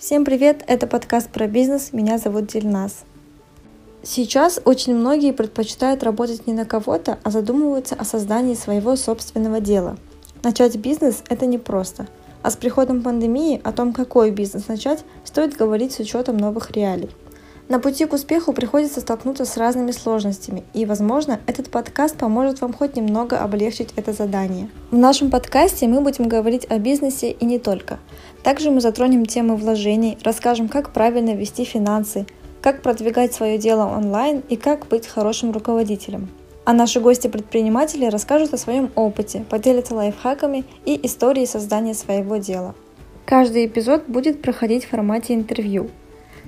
Всем привет, это подкаст про бизнес, меня зовут Дильнас. Сейчас очень многие предпочитают работать не на кого-то, а задумываются о создании своего собственного дела. Начать бизнес – это непросто, а с приходом пандемии о том, какой бизнес начать, стоит говорить с учетом новых реалий. На пути к успеху приходится столкнуться с разными сложностями, и, возможно, этот подкаст поможет вам хоть немного облегчить это задание. В нашем подкасте мы будем говорить о бизнесе и не только. Также мы затронем темы вложений, расскажем, как правильно вести финансы, как продвигать свое дело онлайн и как быть хорошим руководителем. А наши гости-предприниматели расскажут о своем опыте, поделятся лайфхаками и историей создания своего дела. Каждый эпизод будет проходить в формате интервью –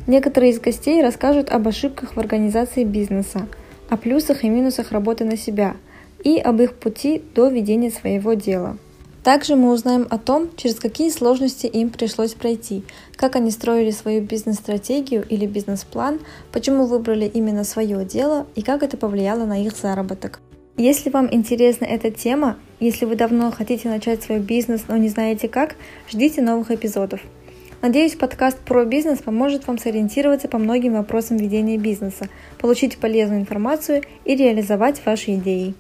Некоторые из гостей расскажут об ошибках в организации бизнеса, о плюсах и минусах работы на себя и об их пути до ведения своего дела. Также мы узнаем о том, через какие сложности им пришлось пройти, как они строили свою бизнес-стратегию или бизнес-план, почему выбрали именно свое дело и как это повлияло на их заработок. Если вам интересна эта тема, если вы давно хотите начать свой бизнес, но не знаете как, ждите новых эпизодов. Надеюсь, подкаст про бизнес поможет вам сориентироваться по многим вопросам ведения бизнеса, получить полезную информацию и реализовать ваши идеи.